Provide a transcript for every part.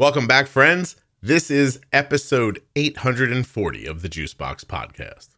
Welcome back, friends. This is episode 840 of the Juicebox Podcast.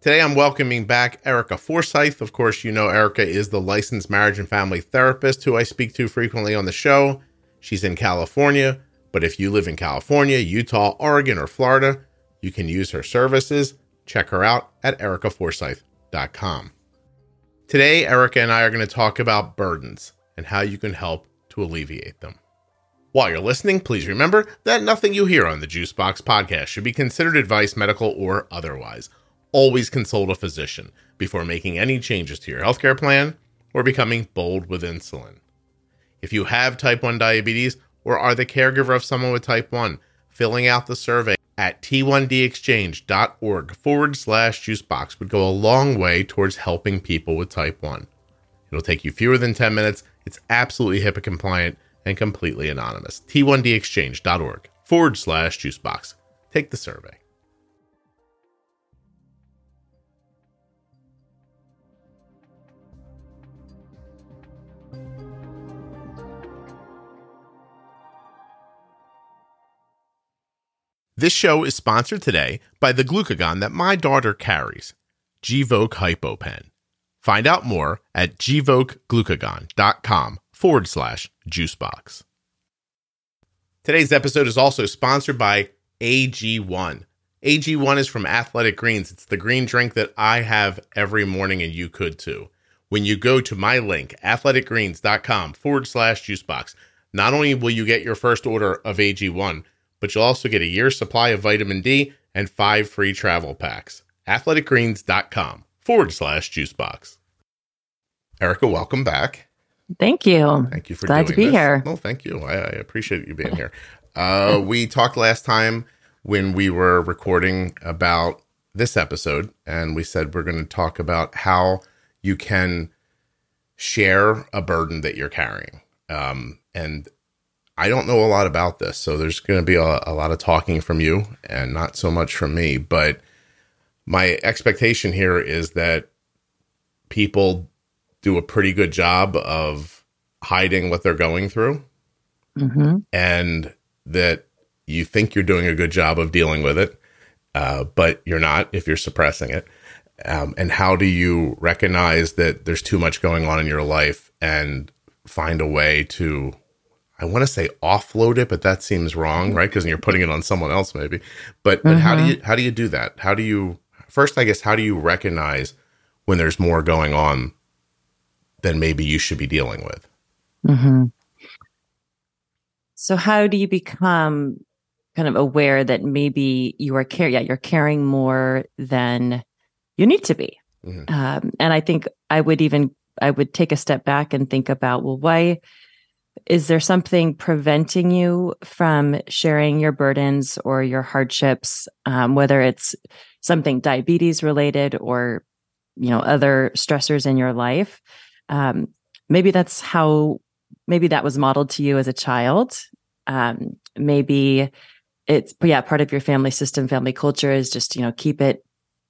Today, I'm welcoming back Erica Forsyth. Of course, you know Erica is the licensed marriage and family therapist who I speak to frequently on the show. She's in California, but if you live in California, Utah, Oregon, or Florida, you can use her services. Check her out at ericaforsyth.com. Today, Erica and I are going to talk about burdens and how you can help to alleviate them. While you're listening, please remember that nothing you hear on the Juicebox podcast should be considered advice, medical or otherwise always consult a physician before making any changes to your healthcare plan or becoming bold with insulin. If you have type 1 diabetes or are the caregiver of someone with type 1, filling out the survey at t1dexchange.org forward slash juicebox would go a long way towards helping people with type 1. It'll take you fewer than 10 minutes. It's absolutely HIPAA compliant and completely anonymous. t1dexchange.org forward slash juicebox. Take the survey. This show is sponsored today by the glucagon that my daughter carries, Gvoke HypoPen. Find out more at gvokeglucagon.com forward slash juicebox. Today's episode is also sponsored by AG1. AG1 is from Athletic Greens. It's the green drink that I have every morning, and you could too. When you go to my link, athleticgreens.com forward slash juicebox, not only will you get your first order of AG1, but you'll also get a year's supply of vitamin D and five free travel packs. AthleticGreens.com forward slash juicebox. Erica, welcome back. Thank you. Thank you for glad to be this. here. No, thank you. I, I appreciate you being here. Uh, we talked last time when we were recording about this episode, and we said we're going to talk about how you can share a burden that you're carrying. Um, and I don't know a lot about this, so there's going to be a, a, lot of talking from you and not so much from me. But my expectation here is that people do a pretty good job of hiding what they're going through, mm-hmm. and that you think you're doing a good job of dealing with it, uh, but you're not if you're suppressing it. Um, and how do you recognize that there's too much going on in your life and find a way to I want to say offload it, but that seems wrong, right? Because you're putting it on someone else, maybe. But but mm-hmm. how do mm-hmm. you how do you do that? How do you first? I guess how do you recognize when there's more going on than maybe you should be dealing with? Mm-hmm. So how do you become kind of aware that maybe you are care? Yeah, you're caring more than you need to be. Mm-hmm. Um, and I think I would even I would take a step back and think about well, why is there something preventing you from sharing your burdens or your hardships um, whether it's something diabetes related or you know other stressors in your life? Um, maybe that's how maybe that was modeled to you as a child. Um, maybe it's yeah part of your family system family culture is just you know keep it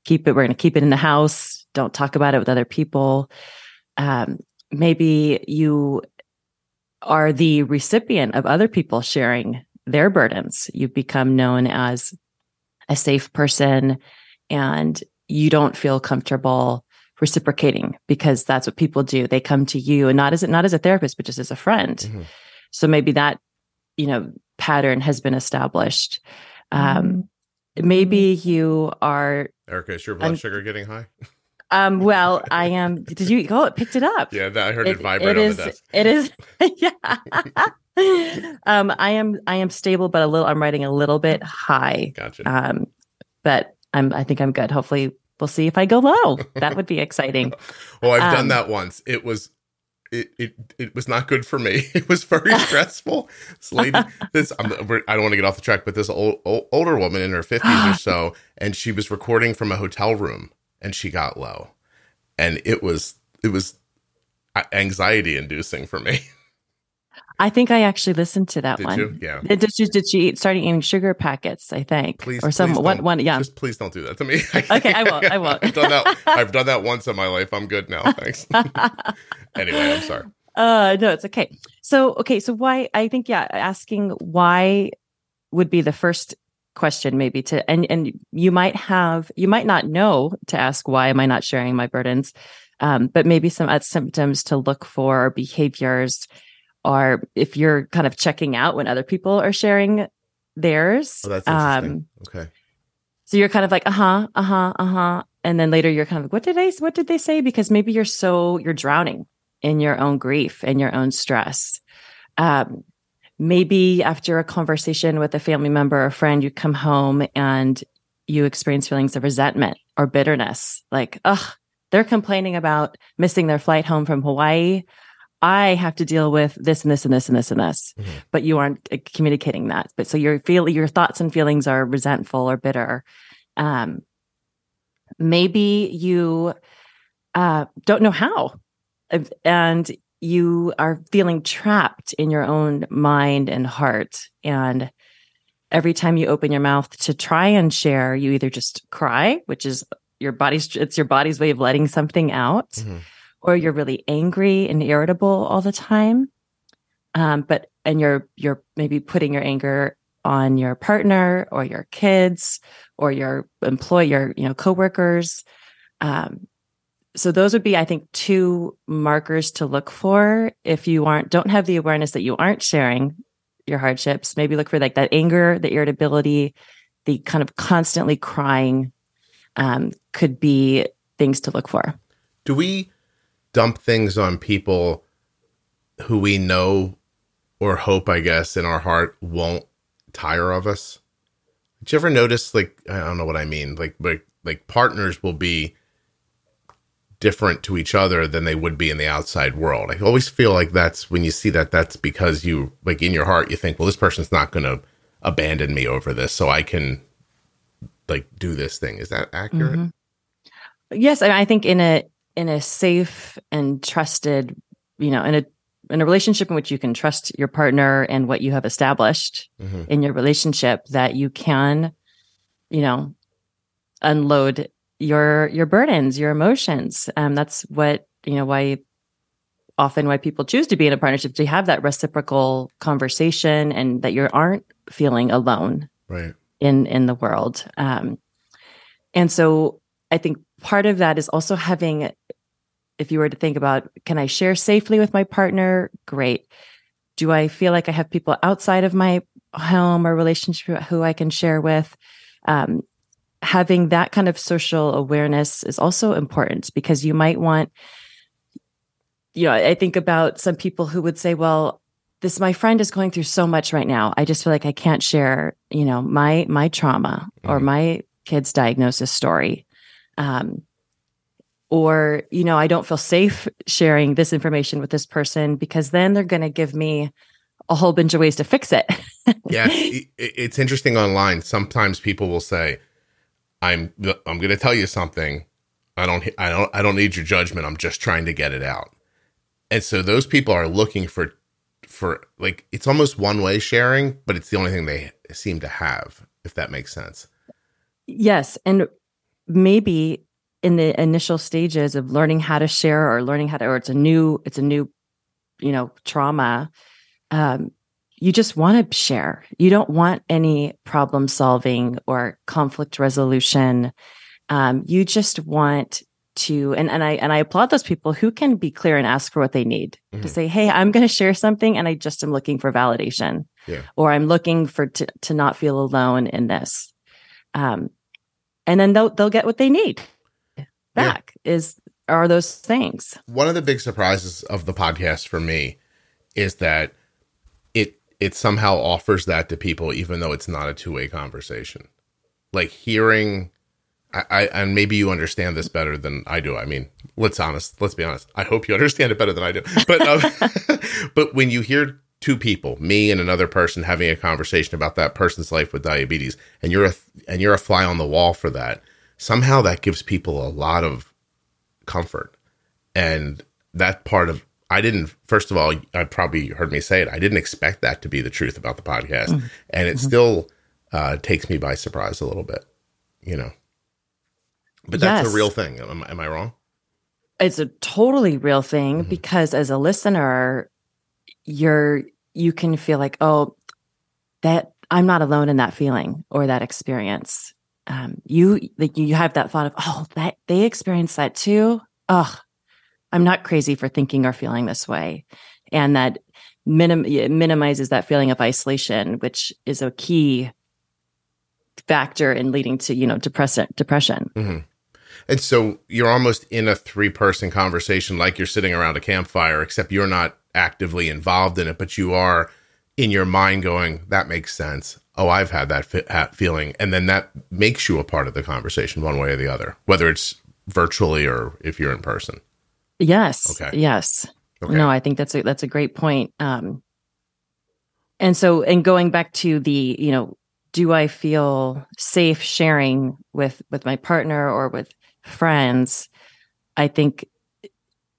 keep it we're going to keep it in the house. Don't talk about it with other people. Um, maybe you are the recipient of other people sharing their burdens. You become known as a safe person and you don't feel comfortable reciprocating because that's what people do. They come to you and not as not as a therapist, but just as a friend. Mm-hmm. So maybe that, you know, pattern has been established. Um, maybe you are Erica, is your blood un- sugar getting high? Um, well, I am. Did you? Oh, it picked it up. Yeah, I heard it, it vibrate it is, the desk. It is. Yeah. um, I am. I am stable, but a little. I'm writing a little bit high. Gotcha. Um, but I'm. I think I'm good. Hopefully, we'll see if I go low. That would be exciting. well, I've um, done that once. It was. It, it it was not good for me. It was very stressful. This lady, this I'm, I don't want to get off the track, but this old, old, older woman in her fifties or so, and she was recording from a hotel room and she got low and it was it was anxiety inducing for me I think I actually listened to that Did one. you? Yeah. Did she, did she eat, started eating sugar packets? I think, Please, or some please one one. Yeah. Just please don't do that to me. Okay, I won't. I won't. I've done that. I've done that once in my life. I'm good now. Thanks. anyway, I'm sorry. Uh, no, it's okay. So, okay, so why? I think yeah, asking why would be the first question, maybe to and and you might have you might not know to ask why am I not sharing my burdens, um, but maybe some uh, symptoms to look for or behaviors, or if you're kind of checking out when other people are sharing theirs. Oh, that's interesting. Um, okay. so you're kind of like, uh huh, uh huh, uh huh. And then later you're kind of like, what did I, what did they say? Because maybe you're so, you're drowning in your own grief and your own stress. Um, maybe after a conversation with a family member or friend, you come home and you experience feelings of resentment or bitterness. Like, ugh, they're complaining about missing their flight home from Hawaii. I have to deal with this and this and this and this and this, Mhm. but you aren't uh, communicating that. But so your feel your thoughts and feelings are resentful or bitter. Um, maybe you uh, don't know how, and you are feeling trapped in your own mind and heart. And every time you open your mouth to try and share, you either just cry, which is your body's it's your body's way of letting something out Mhm. or you're really angry and irritable all the time um, but and you're you're maybe putting your anger on your partner or your kids or your employer you know coworkers um, so those would be i think two markers to look for if you aren't don't have the awareness that you aren't sharing your hardships maybe look for like that anger the irritability the kind of constantly crying um, could be things to look for Do we dump things on people who we know or hope, I guess, in our heart won't tire of us? Did you ever notice, like, I don't know what I mean, like, like, like partners will be different to each other than they would be in the outside world. I always feel like that's when you see that, that's because you, like, in your heart, you think, well, this person's not going to abandon me over this, so I can, like, do this thing. Is that accurate? Mhm. Yes, I think in a in a safe and trusted, you know, in a in a relationship in which you can trust your partner and what you have established Mhm. in your relationship, that you can, you know, unload your your burdens, your emotions. Um, that's what you know why often why people choose to be in a partnership to have that reciprocal conversation and that you aren't feeling alone Right. in in the world um and so i think part of that is also having if you were to think about can i share safely with my partner great do i feel like i have people outside of my home or relationship who i can share with um having that kind of social awareness is also important because you might want you know i think about some people who would say well this my friend is going through so much right now. I just feel like i can't share you know my my trauma or Mhm. my kid's diagnosis story. Um or you know i don't feel safe sharing this information with this person because then they're going to give me a whole bunch of ways to fix it. Yeah it, it's interesting online. Sometimes people will say i'm i'm going to tell you something i don't i don't i don't need your judgment i'm just trying to get it out and so those people are looking for for like it's almost one way sharing but it's the only thing they seem to have if that makes sense Yes. And maybe in the initial stages of learning how to share or learning how to, or it's a new, it's a new, you know, trauma. Um, you just want to share. You don't want any problem solving or conflict resolution. Um, you just want to, and, and I, and I applaud those people who can be clear and ask for what they need to Mhm. say, Hey, I'm going to share something and I just am looking for validation Yeah. or I'm looking for, to, to not feel alone in this um, and then they'll they'll get what they need back is are those things one of the big surprises of the podcast for me is that it somehow offers that to people even though it's not a two-way conversation like hearing I, I and maybe you understand this better than I do. I mean, let's honest, let's be honest. I hope you understand it better than I do. But um, but when you hear two people, me and another person having a conversation about that person's life with diabetes, and you're a and you're a fly on the wall for that, somehow that gives people a lot of comfort and that part of I didn't, first of all, I probably heard me say it. I didn't expect that to be the truth about the podcast. Mm-hmm. And it mm-hmm. still uh, takes me by surprise a little bit, you know. But that's yes. a real thing. Am, am, I wrong? It's a totally real thing mm-hmm. because as a listener, you're, you can feel like, oh, that I'm not alone in that feeling or that experience. Um, you like you have that thought of, oh, that they experience that too. Oh, I'm not crazy for thinking or feeling this way. And that minim- minimizes that feeling of isolation, which is a key factor in leading to, you know, depression. depression. Mm-hmm. And so you're almost in a three person conversation, like you're sitting around a campfire, except you're not actively involved in it, but you are in your mind going, that makes sense. Oh, I've had that feeling. And then that makes you a part of the conversation one way or the other, whether it's virtually or if you're in person. Yes. Okay. Yes. Okay. No, I think that's a that's a great point. Um, and so, and going back to the, you know, do I feel safe sharing with with my partner or with friends? I think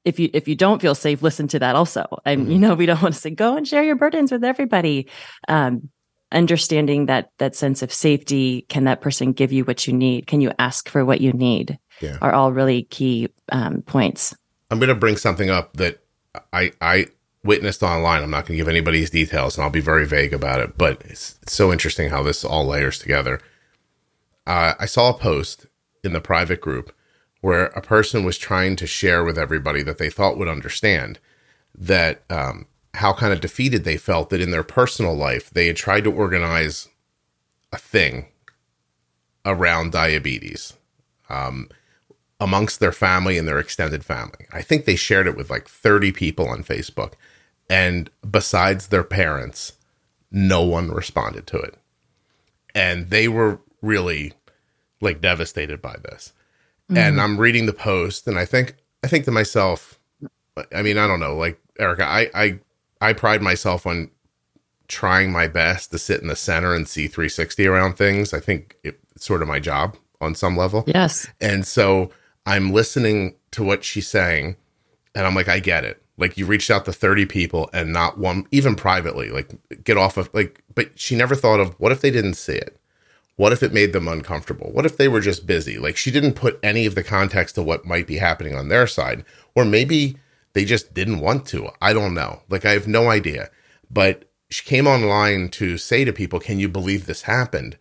if you if you don't feel safe, listen to that also. And mm-hmm. you know, we don't want to say go and share your burdens with everybody. Um, understanding that that sense of safety, can that person give you what you need? Can you ask for what you need? Yeah. Are all really key um, points. I'm going to bring something up that I I witnessed online. I'm not going to give anybody's details, and I'll be very vague about it. But it's, it's so interesting how this all layers together. Uh, I saw a post in the private group where a person was trying to share with everybody that they thought would understand that um, how kind of defeated they felt that in their personal life they had tried to organize a thing around diabetes. Um, amongst their family and their extended family. I think they shared it with like 30 people on Facebook. And besides their parents, no one responded to it. And they were really like devastated by this. Mm-hmm. And I'm reading the post and I think I think to myself, I mean, I don't know, like Erica, I I I pride myself on trying my best to sit in the center and see 360 around things. I think it's sort of my job on some level. Yes. And so I'm listening to what she's saying and I'm like, I get it. Like you reached out to 30 people and not one, even privately, like get off of like, but she never thought of what if they didn't see it? What if it made them uncomfortable? What if they were just busy? Like she didn't put any of the context to what might be happening on their side, or maybe they just didn't want to. I don't know. Like I have no idea. But she came online to say to people, Can you believe this happened?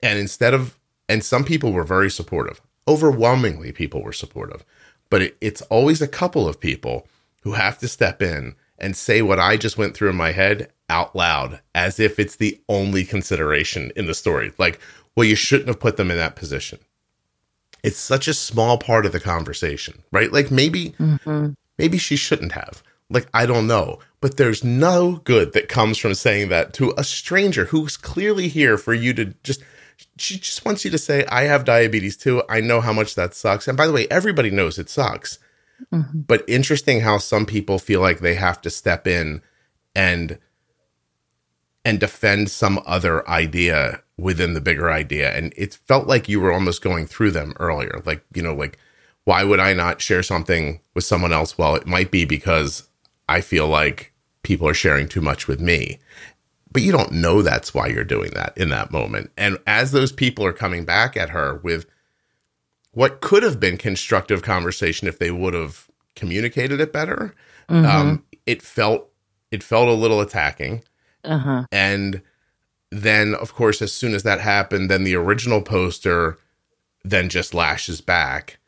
And instead of, and some people were very supportive overwhelmingly people were supportive. But it, it's always a couple of people who have to step in and say what I just went through in my head out loud as if it's the only consideration in the story. Like, well, you shouldn't have put them in that position. It's such a small part of the conversation, right? Like maybe mm-hmm. maybe she shouldn't have. Like I don't know, but there's no good that comes from saying that to a stranger who's clearly here for you to just she just wants you to say, I have diabetes too. I know how much that sucks. And by the way, everybody knows it sucks. Mm-hmm. But interesting how some people feel like they have to step in and and defend some other idea within the bigger idea. And it felt like you were almost going through them earlier. Like, you know, like, why would I not share something with someone else? Well, it might be because I feel like people are sharing too much with me but you don't know that's why you're doing that in that moment. And as those people are coming back at her with what could have been constructive conversation if they would have communicated it better, mm-hmm. um, it felt it felt a little attacking. Uh-huh. And then, of course, as soon as that happened, then the original poster then just lashes back,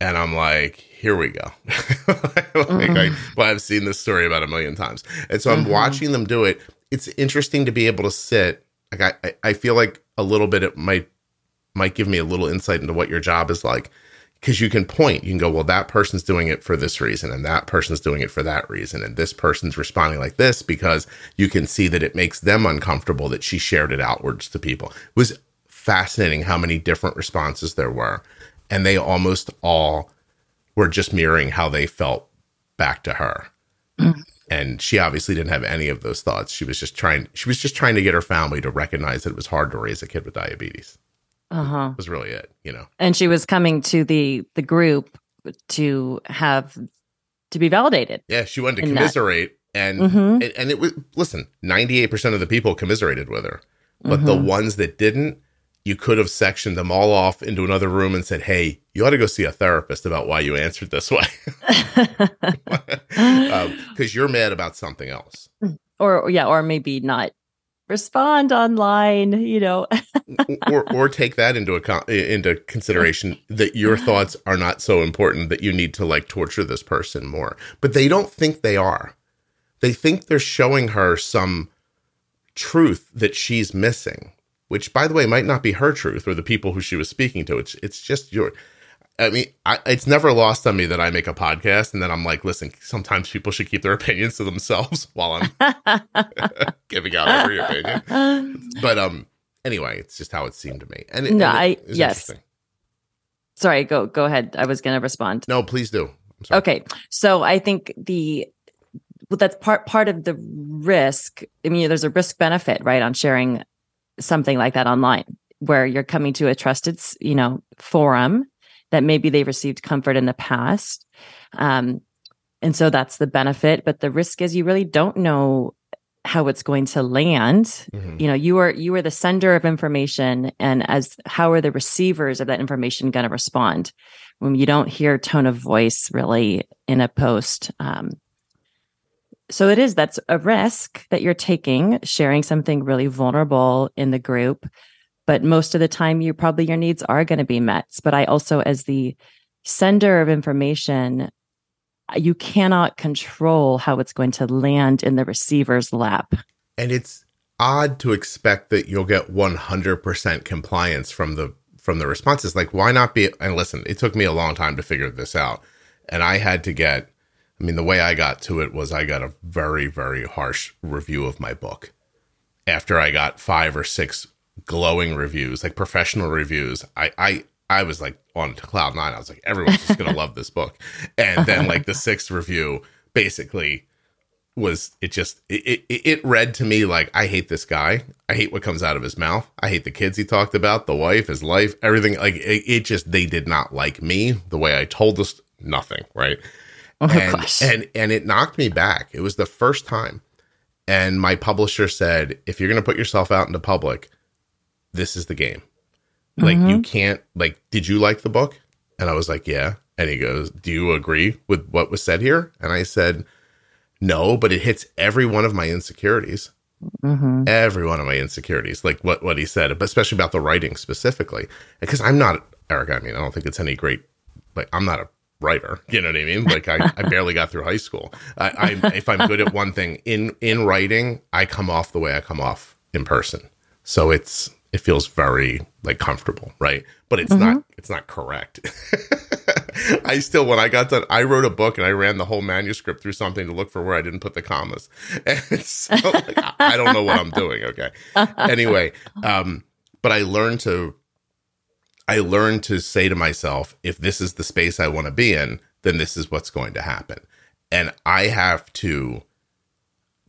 and I'm like, here we go. like mm-hmm. I, well, I've seen this story about a million times, and so I'm mm-hmm. watching them do it, it's interesting to be able to sit. Like I, I feel like a little bit it might might give me a little insight into what your job is like because you can point you can go well that person's doing it for this reason and that person's doing it for that reason and this person's responding like this because you can see that it makes them uncomfortable that she shared it outwards to people it was fascinating how many different responses there were and they almost all were just mirroring how they felt back to her mm and she obviously didn't have any of those thoughts she was just trying she was just trying to get her family to recognize that it was hard to raise a kid with diabetes uh-huh was really it you know and she was coming to the the group to have to be validated. Yeah, she wanted to commiserate, and, mm-hmm. and it was listen. Ninety eight percent of the people commiserated with her, but mm-hmm. the ones that didn't, you could have sectioned them all off into another room and said, "Hey, you ought to go see a therapist about why you answered this way, because um, you're mad about something else." Or yeah, or maybe not respond online you know. Or or take that into account into consideration that your thoughts are not so important that you need to like torture this person more. But they don't think they are. They think they're showing her some truth that she's missing which by the way might not be her truth or the people who she was speaking to it's it's just your I mean, I, it's never lost on me that I make a podcast and then I'm like, listen, sometimes people should keep their opinions to themselves while I'm giving out every opinion. But um, anyway, it's just how it seemed to me. And it, no, and I yes. Sorry, go go ahead. I was going to respond. No, please do. Okay, so I think the well, that's part part of the risk. I mean, there's a risk benefit, right, on sharing something like that online, where you're coming to a trusted, you know, forum that maybe they received comfort in the past. Um, and so that's the benefit. But the risk is you really don't know how it's going to land. Mm-hmm. You know, you are you are the sender of information, and as how are the receivers of that information going to respond when you don't hear tone of voice really in a post? Um, so it is that's a risk that you're taking, sharing something really vulnerable in the group but most of the time you probably your needs are going to be met. But i also as the sender of information uh, you cannot control how it's going to land in the receiver's lap. And it's odd to expect that you'll get 100% compliance from the from the responses. Like why not be and listen it took me a long time to figure this out and i had to get i mean the way i got to it was i got a very very harsh review of my book after i got five or six glowing reviews, like professional reviews, I I I was like on cloud nine. I was like, everyone's just gonna love this book. And then like the sixth review basically was it just it, it it read to me like I hate this guy. I hate what comes out of his mouth. I hate the kids he talked about, the wife, his life, everything. Like it, it just they did not like me the way I told this nothing right. Oh and, gosh. and and it knocked me back. It was the first time. And my publisher said, if you're going to put yourself out into public, this is the game. Like mm-hmm. you can't like did you like the book? And I was like, yeah. And he goes, "Do you agree with what was said here?" And I said, "No, but it hits every one of my insecurities." Mm-hmm. Every one of my insecurities, like what what he said, but especially about the writing specifically, because I'm not Eric. I mean, I don't think it's any great. Like, I'm not a writer. You know what I mean? Like I, I barely got through high school. I, I, if I'm good at one thing in in writing, I come off the way I come off in person. So it's it feels very like comfortable, right? But it's mm-hmm. not it's not correct. I still when I got done, I wrote a book and I ran the whole manuscript through something to look for where I didn't put the commas. And so like, I don't know what I'm doing. Okay. Anyway, um, but I learned to I learned to say to myself, if this is the space I want to be in, then this is what's going to happen. And I have to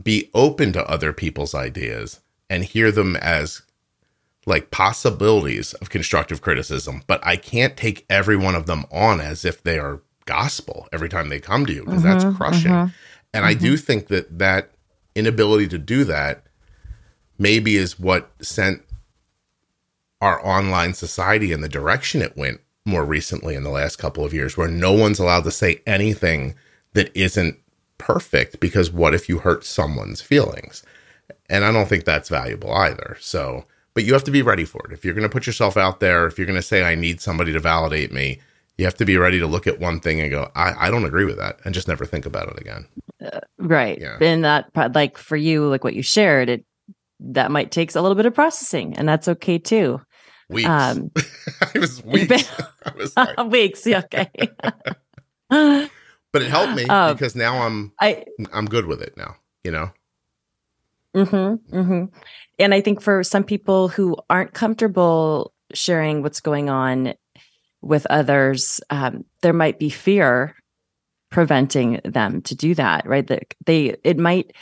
be open to other people's ideas and hear them as like possibilities of constructive criticism, but I can't take every one of them on as if they are gospel every time they come to you because mm-hmm, that's crushing. Mm-hmm, and mm-hmm. I do mm-hmm. think that that inability to do that maybe is what sent our online society in the direction it went more recently in the last couple of years, where no one's allowed to say anything that isn't perfect because what if you hurt someone's feelings? And I don't think that's valuable either. So, but you have to be ready for it. If you're going to put yourself out there, if you're going to say, I need somebody to validate me, you have to be ready to look at one thing and go, I, I don't agree with that and just never think about it again. Uh, right. Yeah. And that, like for you, like what you shared, it, that might take a little bit of processing and that's okay too. Weeks. Um, it was weeks. was like... weeks. Yeah, okay. but it helped me um, because now I'm, I, I'm good with it now, you know? Mm-hmm, mm-hmm. And I think for some people who aren't comfortable sharing what's going on with others, um, there might be fear preventing them to do that. Right? That they it might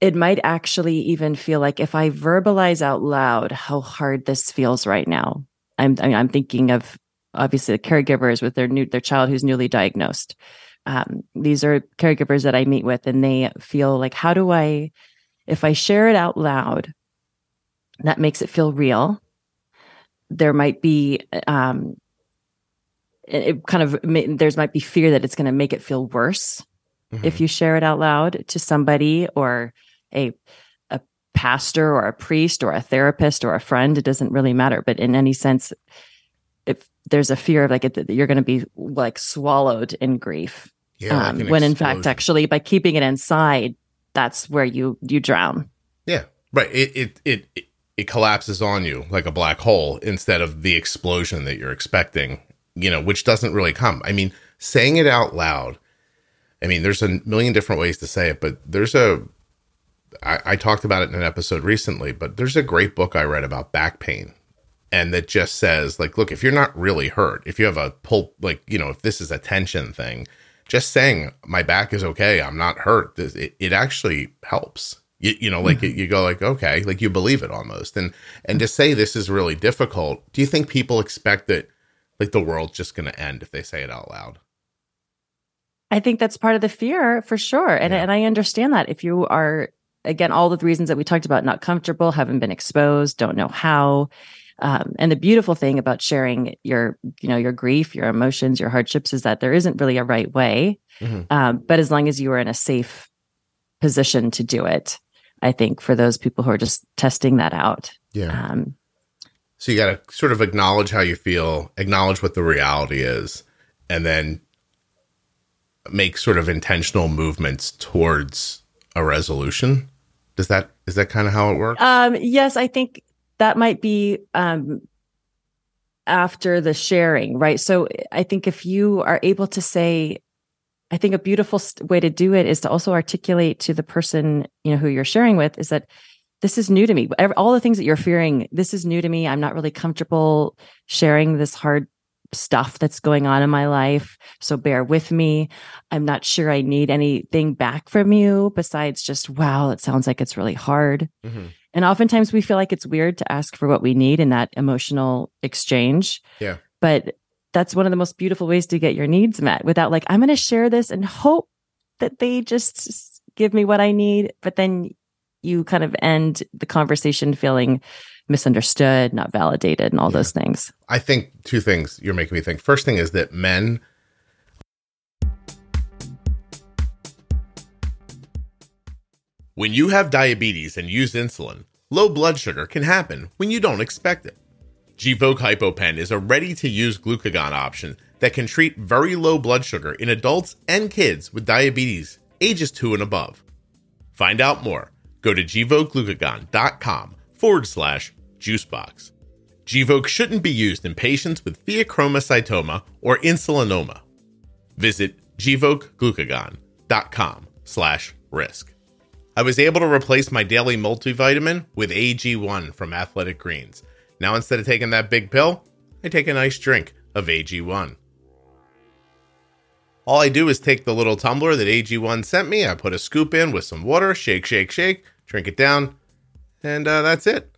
it might actually even feel like if I verbalize out loud how hard this feels right now. I'm I mean, I'm thinking of obviously the caregivers with their new their child who's newly diagnosed Um, these are caregivers that I meet with, and they feel like, how do I, if I share it out loud, that makes it feel real. There might be, um, it kind of, there's might be fear that it's going to make it feel worse mm-hmm. if you share it out loud to somebody or a a pastor or a priest or a therapist or a friend. It doesn't really matter, but in any sense, if there's a fear of like it, you're going to be like swallowed in grief, yeah, um, like when in fact, actually, by keeping it inside, that's where you you drown. Yeah, right. It it it. it it collapses on you like a black hole instead of the explosion that you're expecting, you know, which doesn't really come. I mean, saying it out loud I mean, there's a million different ways to say it, but there's a. I, I talked about it in an episode recently, but there's a great book I read about back pain, and that just says like, look, if you're not really hurt, if you have a pull, like you know, if this is a tension thing, just saying my back is okay, I'm not hurt, it, it actually helps. You, you know, like mm-hmm. you go like, okay, like you believe it almost, and and to say this is really difficult. Do you think people expect that like the world's just going to end if they say it out loud? I think that's part of the fear for sure. And, yeah. and I understand that if you are, again, all the reasons that we talked about, not comfortable, haven't been exposed, don't know how. Um, and the beautiful thing about sharing your, you know, your grief, your emotions, your hardships is that there isn't really a right way. Mm-hmm. Um, but as long as you are in a safe position to do it, I think for those people who are just testing that out. Yeah. Um, so you got to sort of acknowledge how you feel, acknowledge what the reality is, and then make sort of intentional movements towards a resolution. Does that is that kind of how it works? Um, yes, I think that might be um, after the sharing, right? So I think if you are able to say, I think a beautiful way to do it is to also articulate to the person you know who you're sharing with is that this is new to me. All the things that you're fearing, this is new to me. I'm not really comfortable sharing this hard stuff that's going on in my life. So bear with me. I'm not sure I need anything back from you besides just, wow, it sounds like it's really hard. Mm-hmm. And oftentimes we feel like it's weird to ask for what we need in that emotional exchange. Yeah. But that's one of the most beautiful ways to get your needs met without like, I'm going to share this and hope that they just give me what I need. But then you kind of end the conversation feeling misunderstood, not validated, and all yeah. those things. I think two things you're making me think. First thing is that men When you have diabetes and use insulin, low blood sugar can happen when you don't expect it. Gvoke HypoPen is a ready to use glucagon option that can treat very low blood sugar in adults and kids with diabetes ages 2 and above. Find out more. Go to gvokeglucagon.com forward slash juicebox. Gvoke shouldn't be used in patients with pheochromocytoma or insulinoma. Visit gvokeglucagon.com slash risk. I was able to replace my daily multivitamin with AG1 from Athletic Greens. Now instead of taking that big pill, I take a nice drink of AG1. All I do is take the little tumbler that AG1 sent me, I put a scoop in with some water, shake, shake, shake, drink it down, and uh, that's it.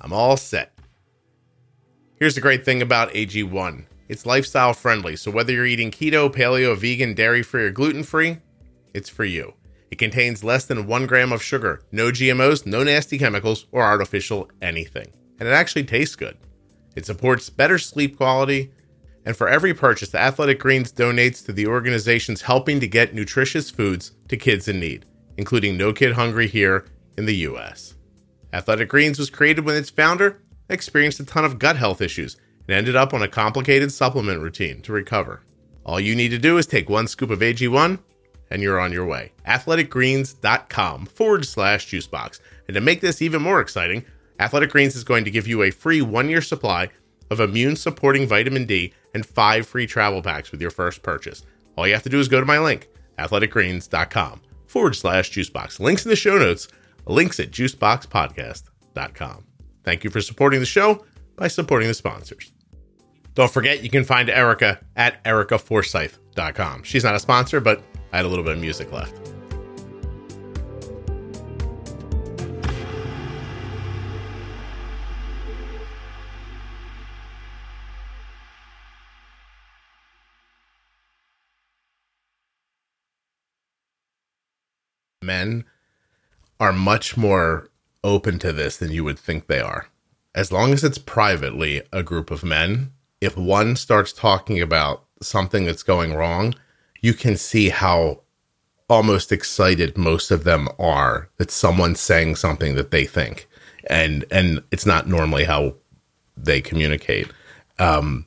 I'm all set. Here's the great thing about AG1 it's lifestyle friendly, so whether you're eating keto, paleo, vegan, dairy free, or gluten free, it's for you. It contains less than one gram of sugar, no GMOs, no nasty chemicals, or artificial anything. And it actually tastes good. It supports better sleep quality, and for every purchase, Athletic Greens donates to the organizations helping to get nutritious foods to kids in need, including No Kid Hungry here in the US. Athletic Greens was created when its founder experienced a ton of gut health issues and ended up on a complicated supplement routine to recover. All you need to do is take one scoop of AG1 and you're on your way. AthleticGreens.com forward slash juicebox. And to make this even more exciting, Athletic Greens is going to give you a free one year supply of immune supporting vitamin D and five free travel packs with your first purchase. All you have to do is go to my link, athleticgreens.com forward slash juicebox. Links in the show notes links at juiceboxpodcast.com. Thank you for supporting the show by supporting the sponsors. Don't forget, you can find Erica at ericaforsyth.com. She's not a sponsor, but I had a little bit of music left. men are much more open to this than you would think they are. As long as it's privately a group of men, if one starts talking about something that's going wrong, you can see how almost excited most of them are that someone's saying something that they think. And and it's not normally how they communicate. Um,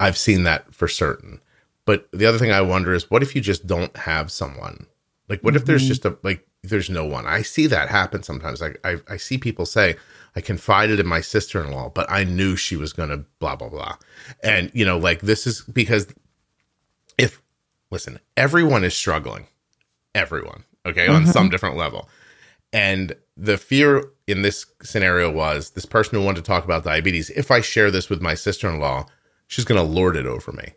I've seen that for certain. But the other thing I wonder is what if you just don't have someone? Like what mm-hmm. if there's mm-hmm. just a like there's no one? I see that happen sometimes. Like I I see people say, I confided in my sister-in-law, but I knew she was gonna blah blah blah. And you know, like this is because if listen, everyone is struggling. Everyone. Okay, mm-hmm. on some different level. And the fear in this scenario was this person who wanted to talk about diabetes. If I share this with my sister in law, she's going to lord it over me.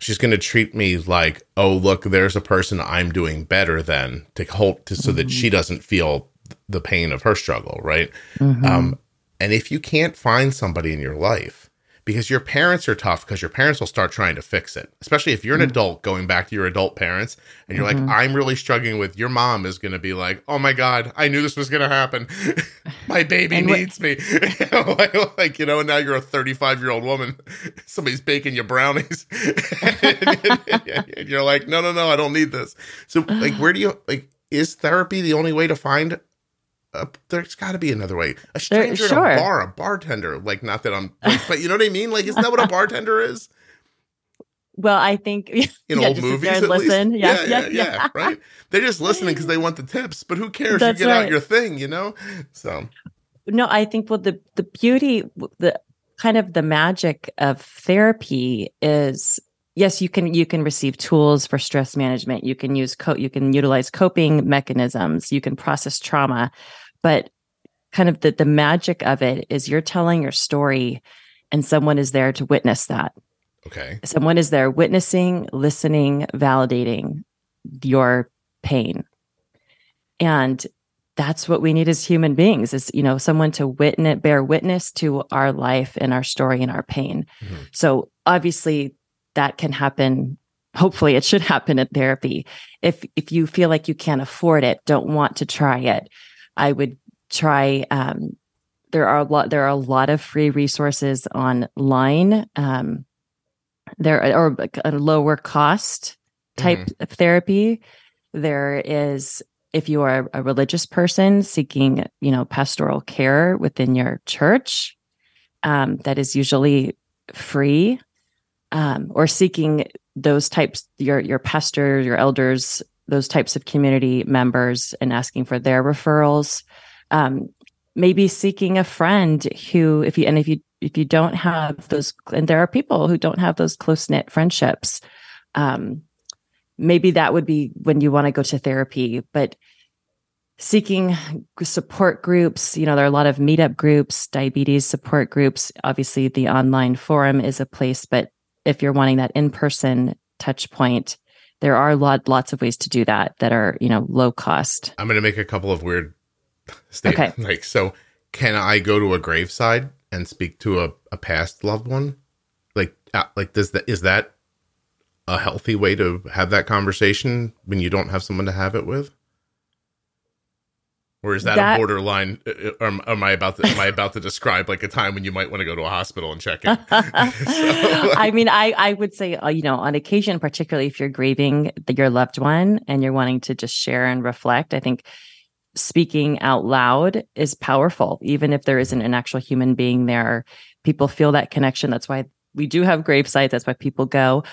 She's going to treat me like, oh, look, there's a person I'm doing better than to hold to, so mm-hmm. that she mm-hmm. doesn't feel the pain of her struggle. Right. Mm-hmm. Um, and if you can't find somebody in your life because your parents are tough because your parents will start trying to fix it especially if you're an mm-hmm. adult going back to your adult parents and you're mm-hmm. like i'm really struggling with your mom is going to be like oh my god i knew this was going to happen. My baby needs me. Like, like, you know and now you're a 35 year old woman. Somebody's baking you brownies. And you're like no no no i don't need this. So like where do you like is therapy the only way to find uh, there's got to be another way. A stranger sure. at a bar, a bartender. Like, not that I'm, like, but you know what I mean? Like, isn't that what a bartender is? Well, I think in yeah, old movies, listen, yeah yeah, yeah, yeah, yeah, right. They're just listening because they want the tips, but who cares? That's you get right. out your thing, you know. So, no, I think well, the the beauty, the kind of the magic of therapy is yes you can you can receive tools for stress management. You can use co- you can utilize coping mechanisms. You can process trauma. But kind of the the magic of it is you're telling your story and someone is there to witness that. Okay. Someone is there witnessing listening validating your pain. And that's what we need as human beings is you know someone to witness bear witness to our life and our story and our pain. Mm-hmm. so obviously that can happen hopefully it should happen in therapy if if you feel like you can't afford it don't want to try it I would try. Um, there are a lot. There are a lot of free resources online. Um, there are a lower cost type mm-hmm. of therapy. There is if you are a religious person seeking, you know, pastoral care within your church, um, that is usually free, um, or seeking those types your your pastor, your elders those types of community members and asking for their referrals. Um, maybe seeking a friend who, if you, and if you, if you don't have those, and there are people who don't have those close knit friendships, um, maybe that would be when you want to go to therapy. But seeking support groups, you know, there are a lot of meetup groups, diabetes support groups. Obviously, the online forum is a place, but if you're wanting that in person touch point, there are lot, lots of ways to do that that are you know low cost. I'm going to make a couple of weird statements. Okay. like so can i go to a graveside and speak to a, a past loved one? Like uh, like does that is that a healthy way to have that conversation when you don't have someone to have it with or is that, that, a borderline? Uh, uh, or am, I about to, am I about to describe like a time when you might want to go to a hospital and check in? so, I mean, I I would say uh, you know on occasion, particularly if you're grieving your loved one and you're wanting to just share and reflect, I think speaking out loud is powerful, even if there isn't an actual human being there. People feel that connection. That's why we do have grave sites. That's why people go.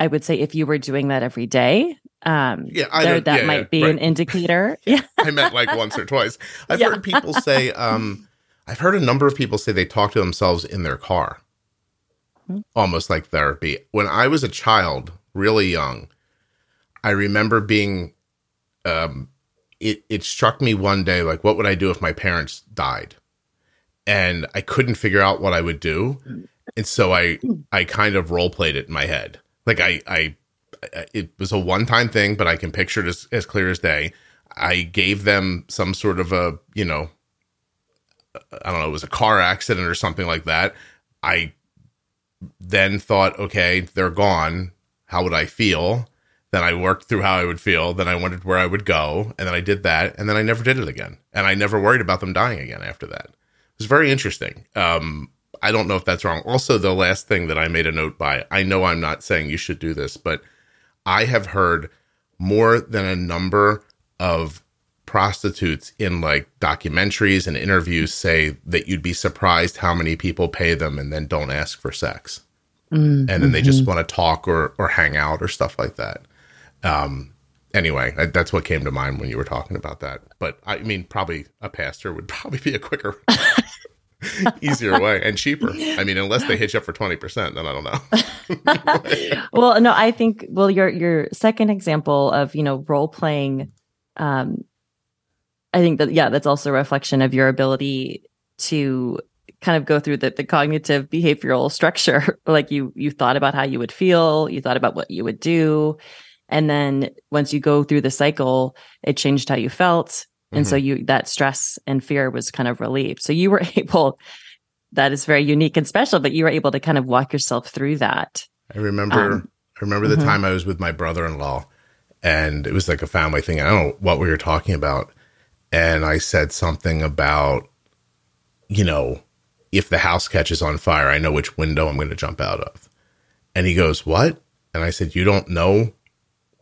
I would say if you were doing that every day, um, yeah, there, that yeah, might yeah, be right. an indicator. yeah, I meant like once or twice. I've heard people say, um, I've heard a number of people say they talk to themselves in their car, mm-hmm. almost like therapy. When I was a child, really young, I remember being, um, it, it struck me one day, like, what would I do if my parents died? And I couldn't figure out what I would do. And so I, I kind of role played it in my head like I, I, it was a one time thing, but I can picture it as, as clear as day. I gave them some sort of a, you know, I don't know, it was a car accident or something like that. I then thought, okay, they're gone. How would I feel? Then I worked through how I would feel. Then I wondered where I would go. And then I did that. And then I never did it again. And I never worried about them dying again after that. It was very interesting. Um, I don't know if that's wrong. Also, the last thing that I made a note by, I know I'm not saying you should do this, but I have heard more than a number of prostitutes in like documentaries and interviews say that you'd be surprised how many people pay them and then don't ask for sex. Mm, and then mm-hmm. they just mm-hmm. want to talk or, or hang out or stuff like that. Um, anyway, I, that's what came to mind when you were talking about that. But I mean, probably a pastor would probably be a quicker, easier way and cheaper. I mean, unless they hit you up for 20%, then I don't know. well, no, I think, well, your, your second example of, you know, role playing, um, I think that, yeah, that's also a reflection of your ability to kind of go through the, the cognitive behavioral structure like you you thought about how you would feel you thought about what you would do and then once you go through the cycle it changed how you felt and mm-hmm. so you that stress and fear was kind of relieved so you were able that is very unique and special but you were able to kind of walk yourself through that i remember um, i remember the mm-hmm. time i was with my brother-in-law and it was like a family thing i don't know what we were talking about and i said something about you know if the house catches on fire, I know which window I'm going to jump out of. And he goes, What? And I said, You don't know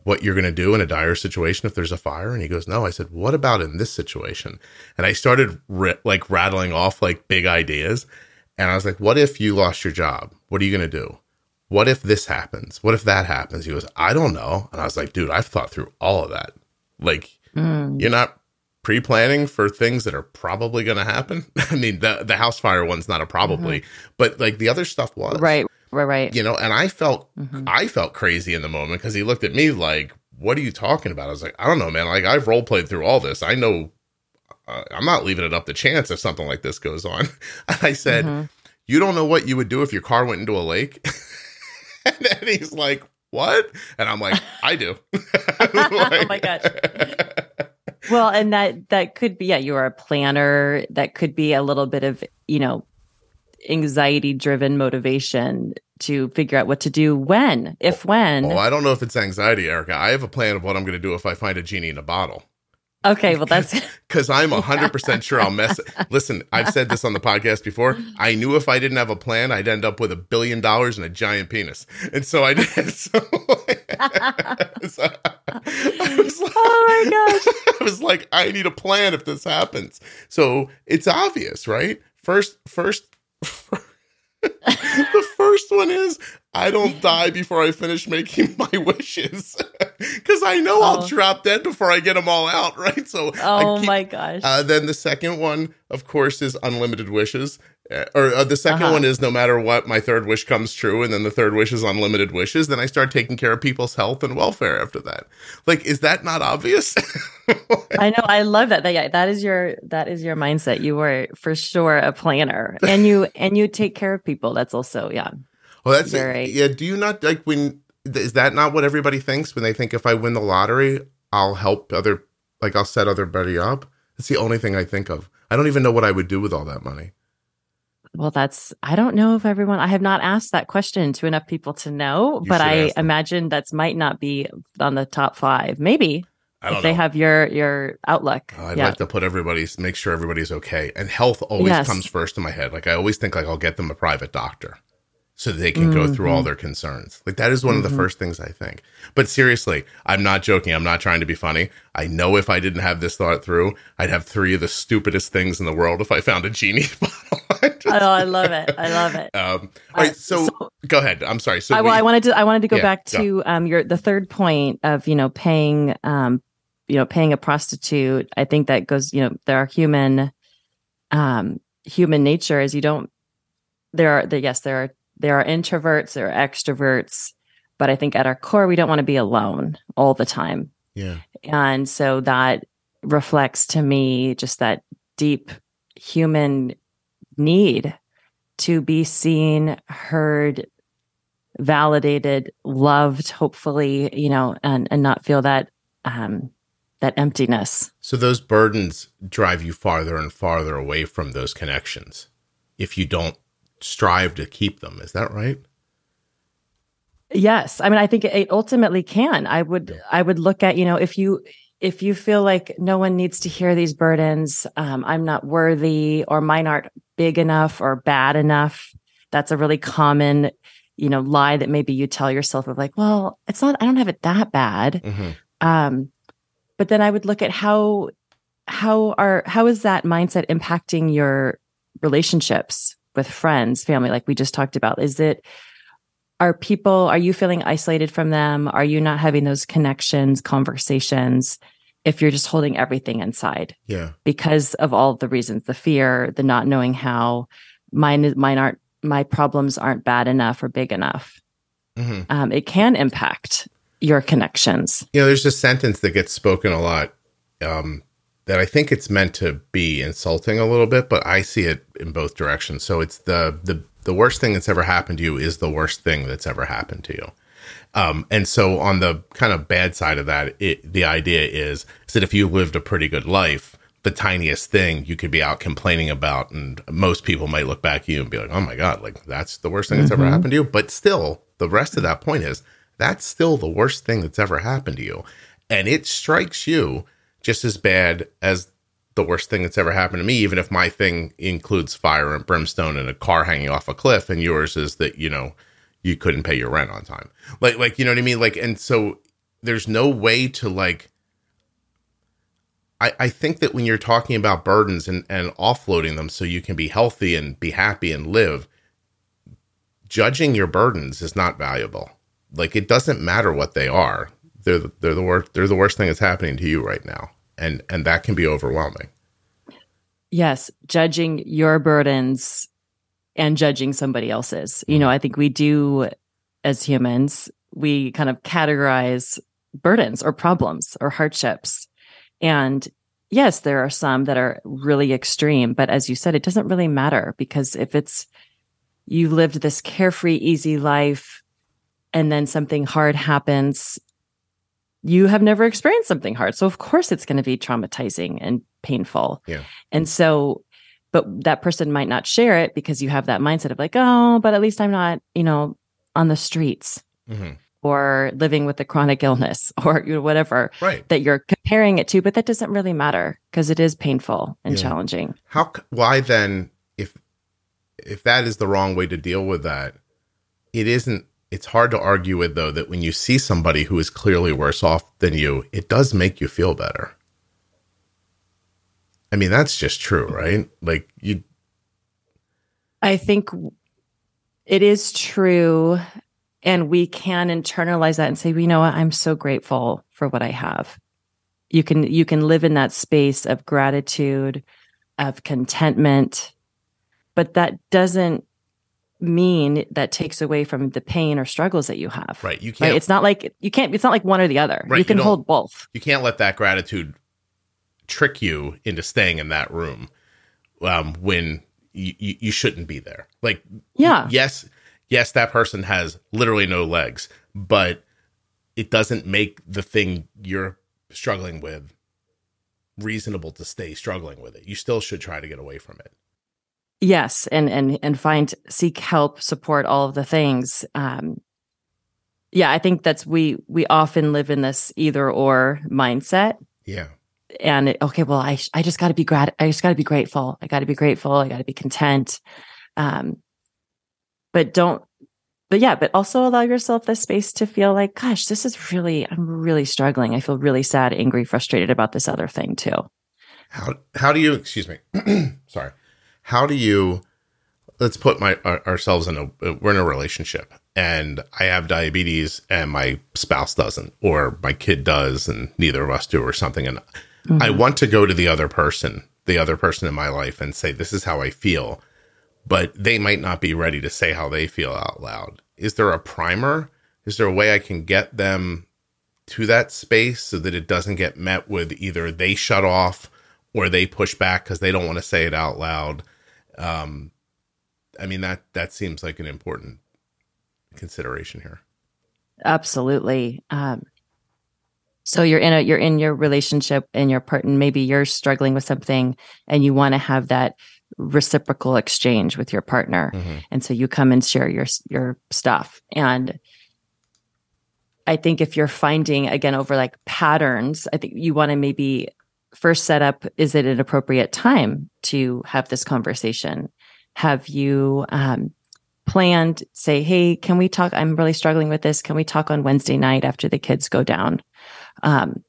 what you're going to do in a dire situation if there's a fire? And he goes, No. I said, What about in this situation? And I started ri- like rattling off like big ideas. And I was like, What if you lost your job? What are you going to do? What if this happens? What if that happens? He goes, I don't know. And I was like, Dude, I've thought through all of that. Like, mm. you're not pre-planning for things that are probably going to happen. I mean, the the house fire one's not a probably, mm-hmm. but like the other stuff was. Right, right, right. You know, and I felt mm-hmm. I felt crazy in the moment because he looked at me like, "What are you talking about?" I was like, "I don't know, man. Like I've role played through all this. I know. Uh, I'm not leaving it up to chance if something like this goes on." I said, mm-hmm. "You don't know what you would do if your car went into a lake." and then he's like, "What?" And I'm like, "I do." like, oh my gosh well, and that that could be yeah, you're a planner. That could be a little bit of, you know, anxiety driven motivation to figure out what to do when, if oh, when. Well, I don't know if it's anxiety, Erica. I have a plan of what I'm going to do if I find a genie in a bottle. Okay, well that's because I'm hundred percent sure I'll mess. It. Listen, I've said this on the podcast before. I knew if I didn't have a plan, I'd end up with a billion dollars and a giant penis, and so I did. So, so I was like, oh my gosh! I was like, I need a plan if this happens. So it's obvious, right? First, first. The first one is I don't die before I finish making my wishes because I know oh. I'll drop dead before I get them all out, right? So, oh keep, my gosh. Uh, then the second one, of course, is unlimited wishes. Uh, or uh, the 2nd uh-huh. one is no matter what, my third wish comes true, and then the third wish is unlimited wishes. Then I start taking care of people's health and welfare after that. Like, is that not obvious? I know. I love that. That yeah, that is your that is your mindset. You were for sure a planner, and you and you take care of people. That's also yeah. Well, that's Very, yeah. Do you not like when is that not what everybody thinks when they think if I win the lottery, I'll help other like I'll set everybody up? It's the only thing I think of. I don't even know what I would do with all that money. Well, that's I don't know if everyone I have not asked that question to enough people to know, you but I imagine that's might not be on the top five. Maybe if know. they have your your outlook. Uh, I'd yeah. like to put everybody's make sure everybody's okay. And health always yes. comes first in my head. Like I always think like I'll get them a private doctor so they can mm-hmm. go through all mm-hmm. their concerns. Like that is one mm-hmm. of the mm-hmm. first things I think. But seriously, I'm not joking. I'm not trying to be funny. I know if I didn't have this thought through, I'd have three of the stupidest things in the world if I found a genie bottle. Just, oh, I love it. I love it. Um, all right, so, so, go ahead. I'm sorry. So I, well, we, I wanted to I wanted to go yeah, back to um your the third point of you know paying um you know paying a prostitute. I think that goes you know there are human um human nature is you don't there are the yes there are there are introverts, there are extroverts, but I think at our core, we don't want to be alone all the time. Yeah. And so that reflects to me just that deep human need to be seen, heard, validated, loved, hopefully, you know, and, and not feel that um that emptiness. So those burdens drive you farther and farther away from those connections if you don't strive to keep them. Is that right? Yes. I mean, I think it ultimately can. I would, yeah. I would look at, you know, if you, if you feel like no one needs to hear these burdens, um, I'm not worthy or mine aren't big enough or bad enough. That's a really common, you know, lie that maybe you tell yourself of like, well, it's not, I don't have it that bad. Mm-hmm. Um, but then I would look at how, how are, how is that mindset impacting your relationships with friends, family, like we just talked about? Is it, are people are you feeling isolated from them? Are you not having those connections conversations if you're just holding everything inside? Yeah. Because of all the reasons the fear the not knowing how. Mine mine aren't my problems aren't bad enough or big enough. Mm-hmm. um, it can impact your connections. You know there's a sentence that gets spoken a lot um, that i think it's meant to be insulting a little bit but i see it in both directions. So it's the the the worst thing that's ever happened to you is the worst thing that's ever happened to you. Um, and so on the kind of bad side of that, it, the idea is, is that if you lived a pretty good life, the tiniest thing you could be out complaining about, and most people might look back at you and be like, "Oh my god, like that's the worst thing that's mm-hmm. ever happened to you." But still, the rest of that point is that's still the worst thing that's ever happened to you, and it strikes you just as bad as the worst thing that's ever happened to me, even if my thing includes fire and brimstone and a car hanging off a cliff, and yours is that, you know, you couldn't pay your rent on time. Like, like, you know what I mean? Like, and so there's no way to like, I, I think that when you're talking about burdens and, and offloading them so you can be healthy and be happy and live, judging your burdens is not valuable. Like, it doesn't matter what they are. They're, they're the worst, they're the worst thing that's happening to you right now and and that can be overwhelming. Yes judging your burdens and judging somebody else's. You know mm-hmm. i think we do as humans we kind of categorize burdens or problems or hardships. And yes there are some that are really extreme but as you said it doesn't really matter because if it's you lived this carefree easy life and then something hard happens you have never experienced something hard. So of course it's going to be traumatizing and painful. Yeah. And so but that person might not share it because you have that mindset of like, "Oh, but at least I'm not, you know, on the streets." Mm-hmm. Or living with a chronic illness, or you know, whatever right. that you're comparing it to, but that doesn't really matter because it is painful and yeah. challenging. How? Why then, if if that is the wrong way to deal with that, it isn't it's hard to argue with though that when you see somebody who is clearly worse off than you, it does make you feel better. I mean, that's just true, right? Like you I think it is true and we can internalize that and say, well, "You know what? I'm so grateful for what I have." You can you can live in that space of gratitude, of contentment, but that doesn't mean that takes away from the pain or struggles that you have. Right. You can't. Right? It's not like you can't. It's not like one or the other. Right, you can you hold both. You can't let that gratitude trick you into staying in that room um, when you, you, you shouldn't be there. Like, yeah, yes, yes, that person has literally no legs, but it doesn't make the thing you're struggling with reasonable to stay struggling with it. You still should try to get away from it yes and and and find seek help support all of the things. Um yeah i think that's we we often live in this either or mindset. Yeah. And it, okay well i i just got to be grat i just got to be grateful. I got to be grateful. I got to be content. Um but don't but yeah but also allow yourself the space to feel like gosh this is really i'm really struggling. I feel really sad angry frustrated about this other thing too. How how do you excuse me sorry how do you let's put my ourselves in a we're in a relationship and I have diabetes and my spouse doesn't or my kid does and neither of us do or something and mm-hmm. I want to go to the other person, the other person in my life and say this is how I feel, but they might not be ready to say how they feel out loud. Is there a primer? Is there a way I can get them to that space so that it doesn't get met with either they shut off or they push back because they don't want to say it out loud? Um, I mean that that seems like an important consideration here. Absolutely. Um, so you're in a you're in your relationship and your partner maybe you're struggling with something and you want to have that reciprocal exchange with your partner. Mm-hmm. And so you come and share your your stuff and I think if you're finding again over like patterns, I think you want to maybe first set up is it an appropriate time to have this conversation? Have you um, planned, say, hey, can we talk? I'm really struggling with this. Can we talk on Wednesday night after the kids go down? Um,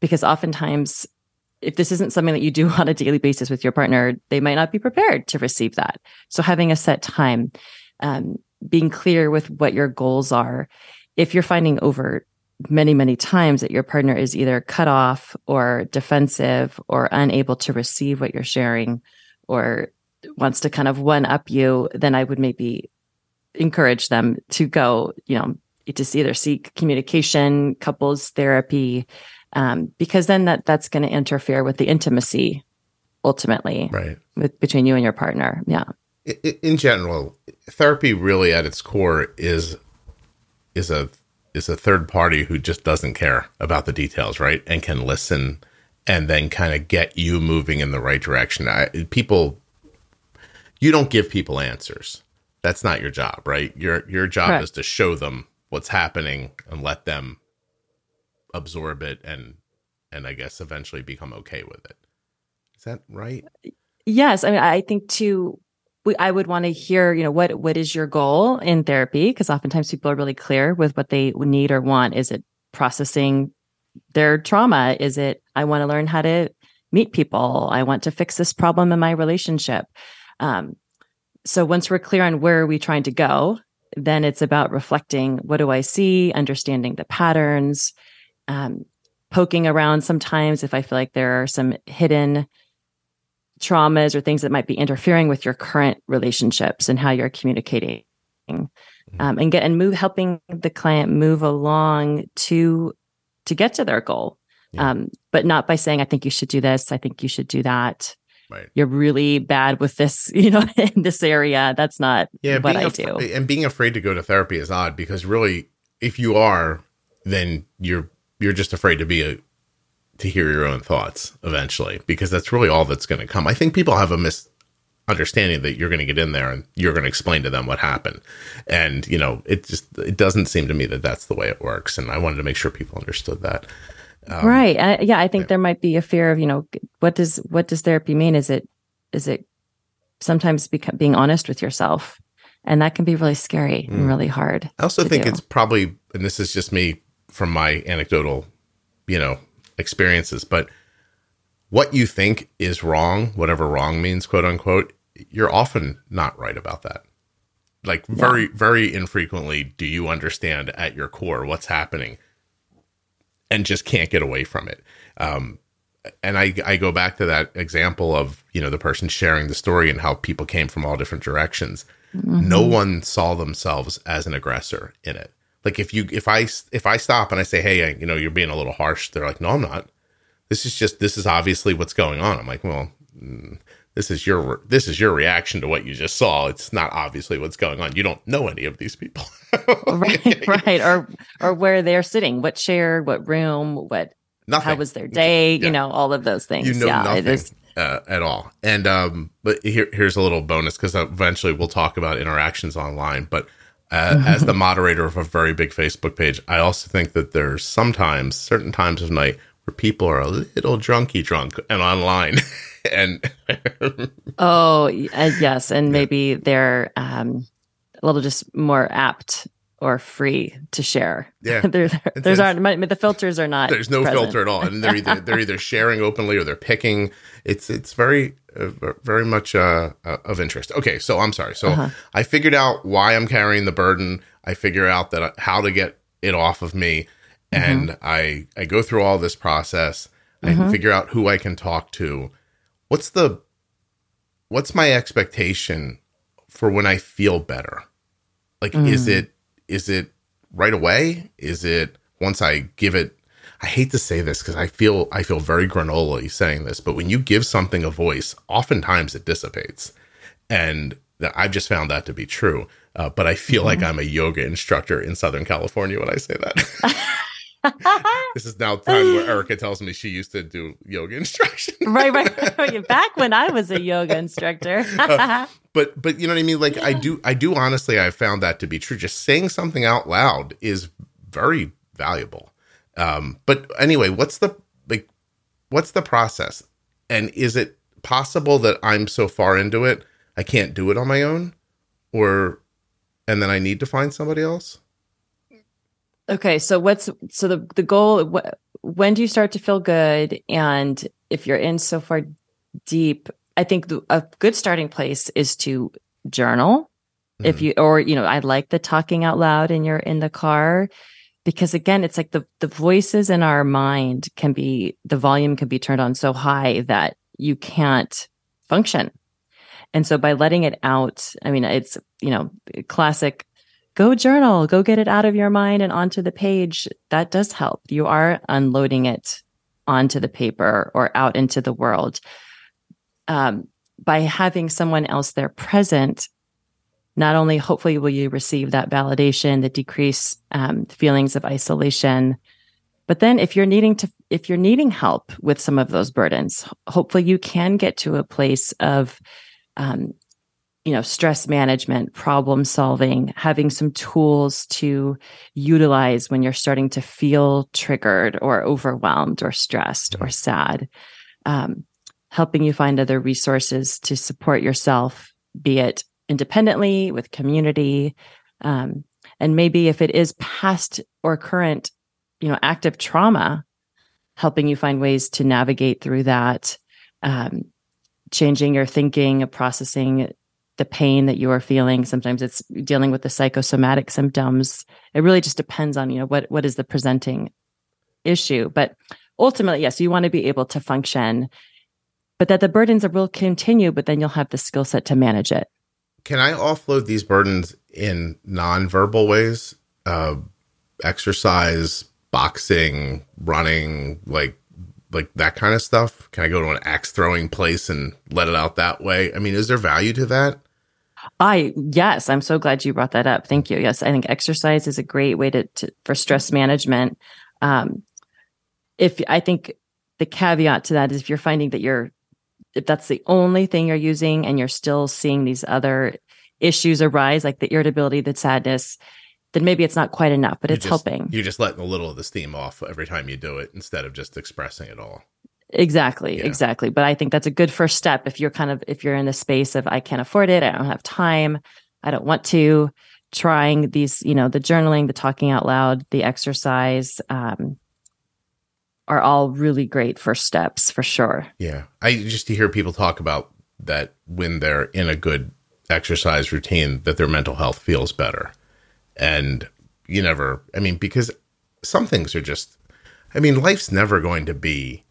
because oftentimes, if this isn't something that you do on a daily basis with your partner, they might not be prepared to receive that. So having a set time, um, being clear with what your goals are. If you're finding over many, many times that your partner is either cut off or defensive or unable to receive what you're sharing or wants to kind of one up you, then I would maybe encourage them to go, you know, to either seek communication, couples therapy, um, because then that that's going to interfere with the intimacy ultimately, right, with between you and your partner. Yeah. In, in general, therapy really at its core is is a is a third party who just doesn't care about the details, right, and can listen and then kind of get you moving in the right direction. I, people, you don't give people answers. That's not your job, right? Your your job Correct. is to show them what's happening and let them absorb it and and I guess eventually become okay with it. Is that right? Yes, I mean I think too we, I would want to hear, you know, what what is your goal in therapy? Because oftentimes people are really clear with what they need or want. Is it processing their trauma? Is it I want to learn how to meet people? I want to fix this problem in my relationship. Um, so once we're clear on where are we trying to go, then it's about reflecting. What do I see? Understanding the patterns. Um, poking around sometimes if I feel like there are some hidden traumas or things that might be interfering with your current relationships and how you're communicating mm-hmm. um, and get and move helping the client move along to to get to their goal. Yeah. um, but not by saying i think you should do this i think you should do that. Right. You're really bad with this you know in this area. That's not yeah, what i af- do. and being afraid to go to therapy is odd because really if you are then you're you're just afraid to be a to hear your own thoughts eventually because that's really all that's going to come. I think people have a misunderstanding that you're going to get in there and you're going to explain to them what happened. And, you know, it just it doesn't seem to me that that's the way it works and I wanted to make sure people understood that. Um, right. Uh, yeah, I think yeah. there might be a fear of, you know, what does what does therapy mean? Is it is it sometimes beca- being honest with yourself? And that can be really scary mm. and really hard. I also think do. it's probably and this is just me from my anecdotal, you know, experiences, but what you think is wrong, whatever wrong means, quote unquote, you're often not right about that. Like very, yeah. very infrequently do you understand at your core what's happening and just can't get away from it. Um, and I, I go back to that example of, you know, the person sharing the story and how people came from all different directions. Mm-hmm. No one saw themselves as an aggressor in it. Like if you if I if I stop and I say, "Hey, you know, you're being a little harsh," they're like, "No, I'm not. This is just this is obviously what's going on." I'm like, "Well, mm, this is your this is your reaction to what you just saw. It's not obviously what's going on. You don't know any of these people." right, right. Or or where they're sitting, what chair, what room, what nothing. How was their day? Yeah. You know, all of those things. You know yeah, nothing. Uh, at all. And um, but here, here's a little bonus because eventually we'll talk about interactions online. But uh, as the moderator of a very big Facebook page, I also think that there's sometimes certain times of night where people are a little drunky drunk and online, and oh uh, yes, and maybe they're um, a little just more apt or free to share. Yeah, there, there's aren't the filters are not. There's no present. filter at all, and they're either they're either sharing openly or they're picking. It's it's very very much uh, uh, of interest. Okay, so I'm sorry. So uh-huh. I figured out why I'm carrying the burden. I figure out that uh, how to get it off of me, and mm-hmm. I I go through all this process. Mm-hmm. I figure out who I can talk to. What's the what's my expectation for when I feel better? Like, mm. is it is it right away? Is it once I give it? I hate to say this because I feel I feel very granola saying this, but when you give something a voice, oftentimes it dissipates, and I've just found that to be true. Uh, but I feel mm-hmm. like I'm a yoga instructor in Southern California when I say that. this is now time where Erica tells me she used to do yoga instruction. right, right. Back when I was a yoga instructor. uh, but but you know what I mean? Like I do I do honestly I found that to be true. Just saying something out loud is very valuable. Um, but anyway, what's the like what's the process? And is it possible that I'm so far into it I can't do it on my own? Or and then I need to find somebody else? Okay, so what's so the the goal wh- when do you start to feel good and if you're in so far deep, I think the, a good starting place is to journal. Mm-hmm. If you or you know, I like the talking out loud in your in the car because again, it's like the the voices in our mind can be the volume can be turned on so high that you can't function. And so by letting it out, I mean, it's, you know, classic go journal, go get it out of your mind and onto the page. That does help. You are unloading it onto the paper or out into the world. Um, by having someone else there present, not only hopefully will you receive that validation, the decrease um, feelings of isolation, but then if you're needing to, if you're needing help with some of those burdens, hopefully you can get to a place of, um, you know, stress management, problem solving, having some tools to utilize when you're starting to feel triggered or overwhelmed or stressed or sad. Um, helping you find other resources to support yourself, be it independently with community. Um, and maybe if it is past or current, you know, active trauma, helping you find ways to navigate through that, um, changing your thinking, processing the pain that you are feeling. Sometimes it's dealing with the psychosomatic symptoms. It really just depends on, you know, what what is the presenting issue. But ultimately, yes, you want to be able to function, but that the burdens will continue, but then you'll have the skill set to manage it. Can I offload these burdens in non-verbal ways? Uh, exercise, boxing, running, like like that kind of stuff? Can I go to an axe throwing place and let it out that way? I mean, is there value to that? I yes, I'm so glad you brought that up. Thank you. Yes, I think exercise is a great way to, to for stress management. Um, if I think the caveat to that is if you're finding that you're if that's the only thing you're using and you're still seeing these other issues arise, like the irritability, the sadness, then maybe it's not quite enough, but it's just, helping. You're just letting a little of the steam off every time you do it instead of just expressing it all. Exactly, yeah. exactly. But I think that's a good first step if you're kind of if you're in the space of I can't afford it, I don't have time, I don't want to. Trying these, you know, the journaling, the talking out loud, the exercise, um, are all really great first steps for sure. Yeah, I just to hear people talk about that when they're in a good exercise routine, that their mental health feels better, and you never. I mean, because some things are just. I mean, life's never going to be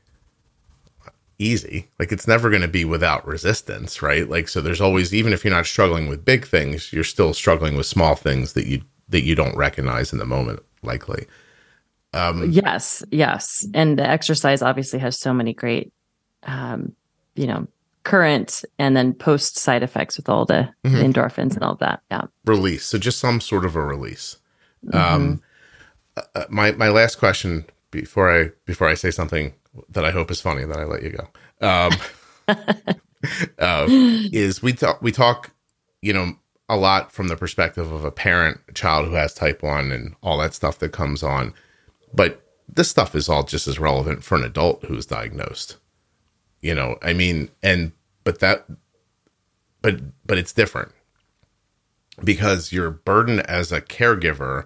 easy. Like it's never going to be without resistance, right? Like so there's always even if you're not struggling with big things, you're still struggling with small things that you that you don't recognize in the moment likely. Um yes, yes. And the exercise obviously has so many great um you know, current and then post side effects with all the, mm-hmm. the endorphins and all that. Yeah. Release. So just some sort of a release. Mm-hmm. Um uh, uh my my last question before I before I say something that I hope is funny, and then I let you go. Um, uh, is we talk we talk, you know, a lot from the perspective of a parent, a child who has type one, and all that stuff that comes on, but this stuff is all just as relevant for an adult who's diagnosed. You know, I mean, and but that, but but it's different because your burden as a caregiver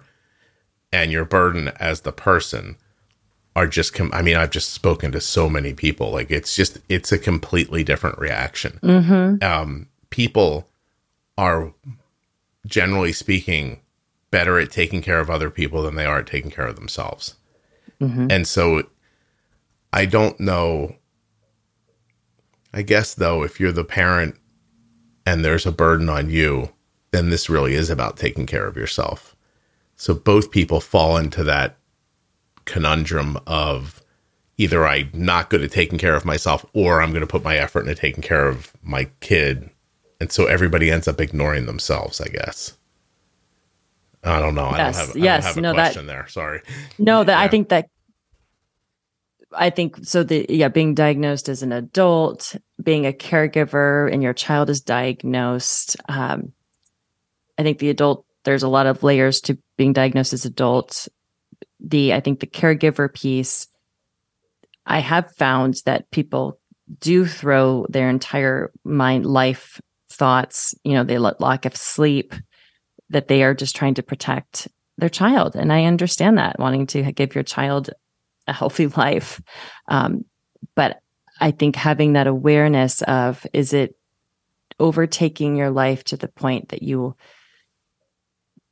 and your burden as the person are just com- i mean i've just spoken to so many people like it's just it's a completely different reaction mm-hmm. um, people are generally speaking better at taking care of other people than they are at taking care of themselves mm-hmm. and so i don't know i guess though if you're the parent and there's a burden on you then this really is about taking care of yourself so both people fall into that conundrum of either I'm not good at taking care of myself or I'm going to put my effort into taking care of my kid. And so everybody ends up ignoring themselves, I guess. I don't know. Yes, I don't have, yes, I don't have a no, question that, there. Sorry. No, that yeah. I think that I think so the yeah, being diagnosed as an adult, being a caregiver and your child is diagnosed, um, I think the adult there's a lot of layers to being diagnosed as adult the I think the caregiver piece. I have found that people do throw their entire mind life thoughts. You know, they let lack of sleep that they are just trying to protect their child, and I understand that wanting to give your child a healthy life. Um, but I think having that awareness of is it overtaking your life to the point that you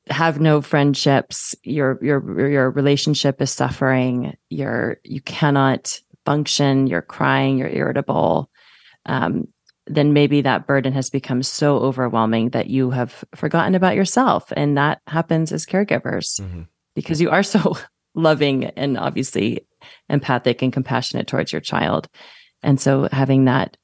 have no friendships your your your relationship is suffering you're you cannot function you're crying you're irritable um, then maybe that burden has become so overwhelming that you have forgotten about yourself and that happens as caregivers mm-hmm. because you are so loving and obviously empathic and compassionate towards your child and so having that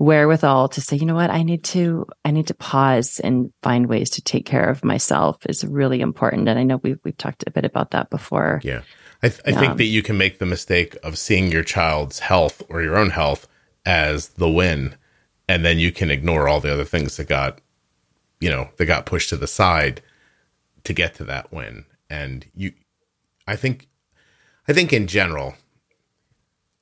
wherewithal to say, you know what, I need to, I need to pause and find ways to take care of myself is really important. And I know we've, we've talked a bit about that before. Yeah. I, th- I um, think that you can make the mistake of seeing your child's health or your own health as the win. And then you can ignore all the other things that got, you know, that got pushed to the side to get to that win. And you, I think, I think in general,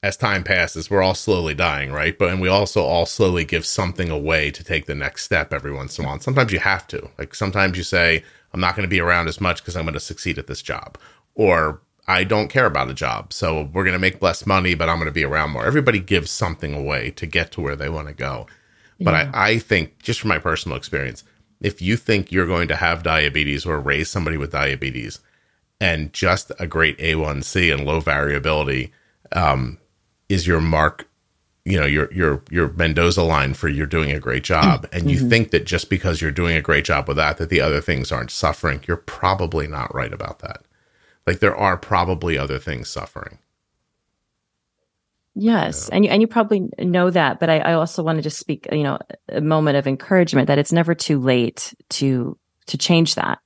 as time passes, we're all slowly dying, right? But and we also all slowly give something away to take the next step every once in a while. Sometimes you have to. Like sometimes you say, I'm not going to be around as much because I'm going to succeed at this job. Or I don't care about a job. So we're going to make less money, but I'm going to be around more. Everybody gives something away to get to where they want to go. But yeah. I, I think, just from my personal experience, if you think you're going to have diabetes or raise somebody with diabetes and just a great A1C and low variability, um, is your mark you know your your your Mendoza line for you're doing a great job and mm-hmm. you think that just because you're doing a great job with that that the other things aren't suffering you're probably not right about that like there are probably other things suffering yes and you, and you probably know that but I, I also want to just speak you know a moment of encouragement that it's never too late to to change that.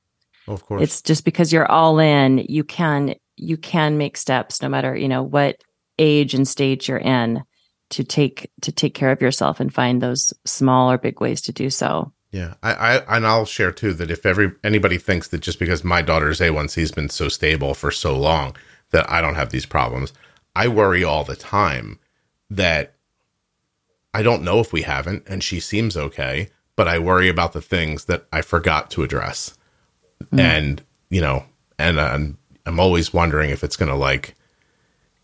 Of course. It's just because you're all in you can you can make steps no matter you know what age and stage you're in to take to take care of yourself and find those small or big ways to do so. Yeah, I, I and I'll share too that if every anybody thinks that just because my daughter's A1C has been so stable for so long that I don't have these problems, I worry all the time that I don't know if we haven't, and she seems okay, but I worry about the things that I forgot to address, mm. and you know, and I'm, I'm always wondering if it's going to like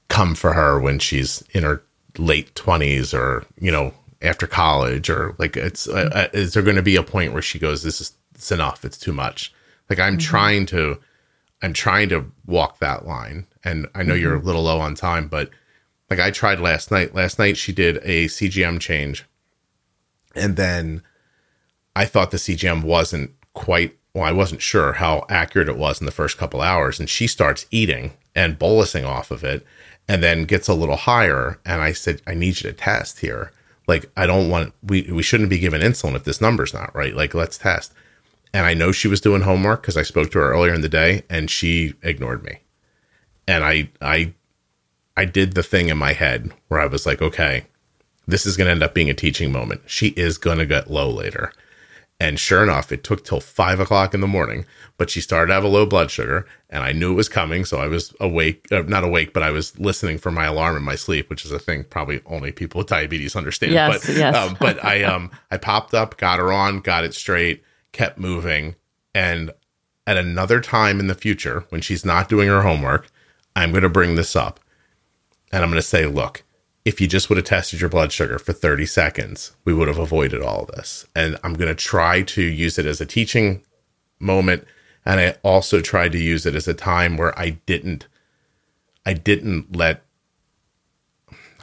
come for her when she's in her late 20s or you know after college or like it's uh, uh is there going to be a point where she goes this is it's enough it's too much like i'm mm-hmm. trying to i'm trying to walk that line and i know mm-hmm. you're a little low on time but like i tried last night last night she did a cgm change and then i thought the cgm wasn't quite well i wasn't sure how accurate it was in the first couple hours and she starts eating and bolusing off of it and then gets a little higher. And I said, I need you to test here. Like, I don't want, we, we shouldn't be given insulin if this number's not right. Like, let's test. And I know she was doing homework because I spoke to her earlier in the day and she ignored me. And I, I, I did the thing in my head where I was like, okay, this is going to end up being a teaching moment. She is going to get low later. And sure enough, it took till five o'clock in the morning, but she started to have a low blood sugar and I knew it was coming. So I was awake, uh, not awake, but I was listening for my alarm in my sleep, which is a thing probably only people with diabetes understand. Yes, but, yes. um, but I, um, I popped up, got her on, got it straight, kept moving. And at another time in the future, when she's not doing her homework, I'm going to bring this up and I'm going to say, look, if you just would have tested your blood sugar for 30 seconds, we would have avoided all of this. And I'm going to try to use it as a teaching moment. And I also tried to use it as a time where I didn't, I didn't let,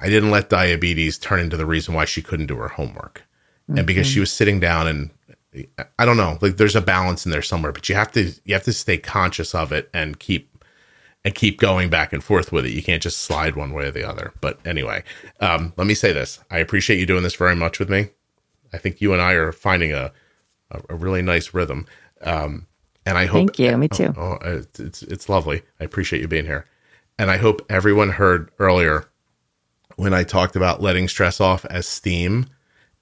I didn't let diabetes turn into the reason why she couldn't do her homework. Mm-hmm. And because she was sitting down and I don't know, like there's a balance in there somewhere, but you have to, you have to stay conscious of it and keep and keep going back and forth with it. You can't just slide one way or the other. But anyway, um, let me say this: I appreciate you doing this very much with me. I think you and I are finding a a, a really nice rhythm. Um, and I hope thank you. Me too. Oh, oh, it's it's lovely. I appreciate you being here. And I hope everyone heard earlier when I talked about letting stress off as steam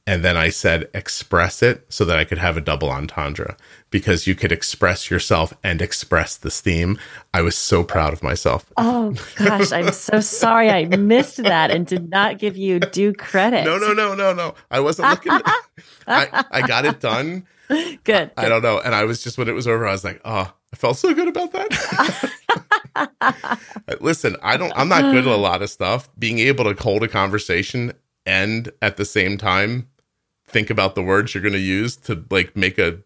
And then I said express it so that I could have a double entendre because you could express yourself and express this theme. I was so proud of myself. Oh gosh, I'm so sorry I missed that and did not give you due credit. No, no, no, no, no. I wasn't looking. I, I got it done. Good, good. I don't know. And I was just, when it was over, I was like, oh, I felt so good about that. Uh, listen, I don't, I'm not good at a lot of stuff. Being able to hold a conversation and at the same time think about the words you're going to use to like make a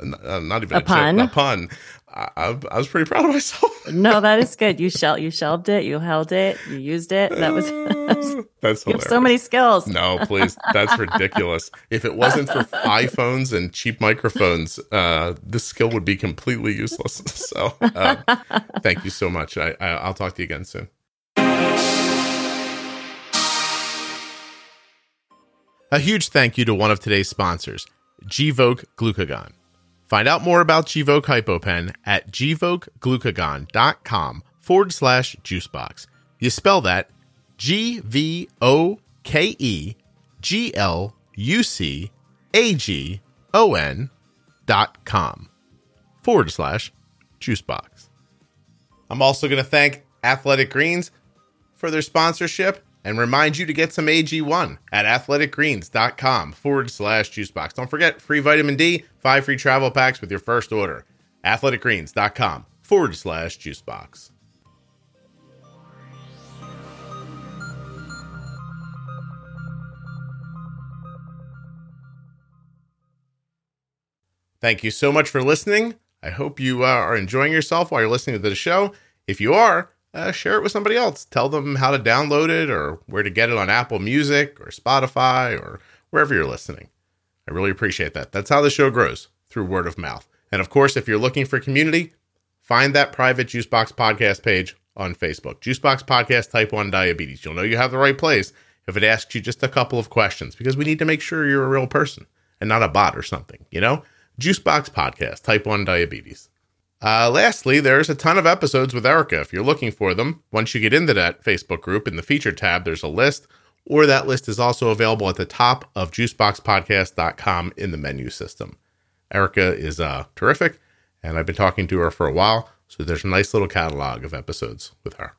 uh, not even a, a pun. Joke, a pun. I, I, was pretty proud of myself. no, that is good. You shell you shelved it. You held it. You used it. That was, that's you have so many skills. no, please, that's ridiculous. if it wasn't for iPhones and cheap microphones, uh, this skill would be completely useless. So, uh, thank you so much. I, I I'll talk to you again soon. A huge thank you to one of today's sponsors, Gvoke Glucagon. Find out more about Gvoke HypoPen at gvokeglucagon.com forward slash juicebox. You spell that G V O K E G L U C A G O N dot com forward slash juicebox. I'm also going to thank Athletic Greens for their sponsorship and remind you to get some AG1 at athleticgreens.com forward slash juicebox. Don't forget, free vitamin D, five free travel packs with your first order. athleticgreens.com forward slash juicebox. Thank you so much for listening. I hope you uh, are enjoying yourself while you're listening to the show. If you are, uh, share it with somebody else. Tell them how to download it or where to get it on Apple Music or Spotify or wherever you're listening. I really appreciate that. That's how the show grows through word of mouth. And of course, if you're looking for community, find that private Juicebox podcast page on Facebook. Juicebox Podcast Type 1 Diabetes. You'll know you have the right place if it asks you just a couple of questions because we need to make sure you're a real person and not a bot or something, you know? Juicebox Podcast Type 1 Diabetes. Uh, lastly, there's a ton of episodes with Erica if you're looking for them. Once you get into that Facebook group, in the feature tab, there's a list, or that list is also available at the top of juiceboxpodcast.com in the menu system. Erica is uh, terrific, and I've been talking to her for a while, so there's a nice little catalog of episodes with her.